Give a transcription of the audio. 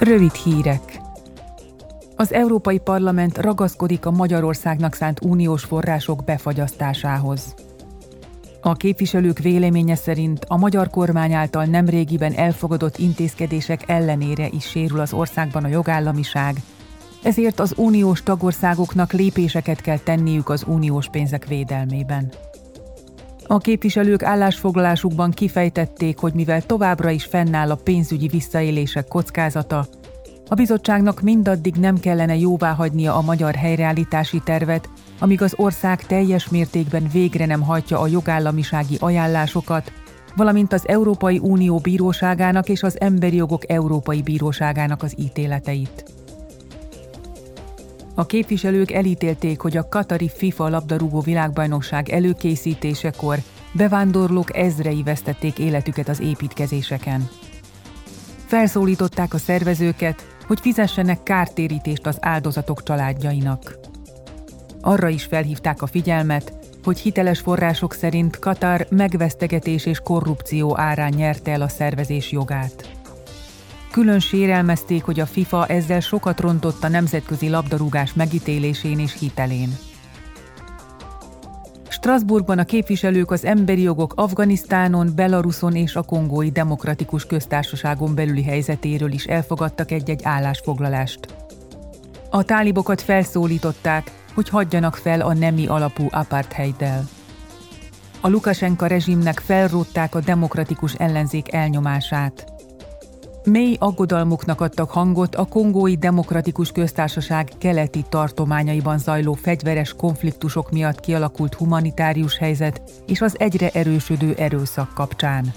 Rövid hírek. Az Európai Parlament ragaszkodik a Magyarországnak szánt uniós források befagyasztásához. A képviselők véleménye szerint a magyar kormány által nemrégiben elfogadott intézkedések ellenére is sérül az országban a jogállamiság, ezért az uniós tagországoknak lépéseket kell tenniük az uniós pénzek védelmében. A képviselők állásfoglalásukban kifejtették, hogy mivel továbbra is fennáll a pénzügyi visszaélések kockázata, a bizottságnak mindaddig nem kellene jóváhagynia a magyar helyreállítási tervet, amíg az ország teljes mértékben végre nem hajtja a jogállamisági ajánlásokat, valamint az Európai Unió Bíróságának és az Emberi Jogok Európai Bíróságának az ítéleteit. A képviselők elítélték, hogy a Katari FIFA labdarúgó világbajnokság előkészítésekor bevándorlók ezrei vesztették életüket az építkezéseken. Felszólították a szervezőket, hogy fizessenek kártérítést az áldozatok családjainak. Arra is felhívták a figyelmet, hogy hiteles források szerint Katar megvesztegetés és korrupció árán nyerte el a szervezés jogát. Külön sérelmezték, hogy a FIFA ezzel sokat rontott a nemzetközi labdarúgás megítélésén és hitelén. Strasbourgban a képviselők az emberi jogok Afganisztánon, Belaruson és a Kongói Demokratikus Köztársaságon belüli helyzetéről is elfogadtak egy-egy állásfoglalást. A tálibokat felszólították, hogy hagyjanak fel a nemi alapú apartheiddel. A Lukasenka rezsimnek felrótták a demokratikus ellenzék elnyomását. Mély aggodalmuknak adtak hangot a Kongói Demokratikus Köztársaság keleti tartományaiban zajló fegyveres konfliktusok miatt kialakult humanitárius helyzet és az egyre erősödő erőszak kapcsán.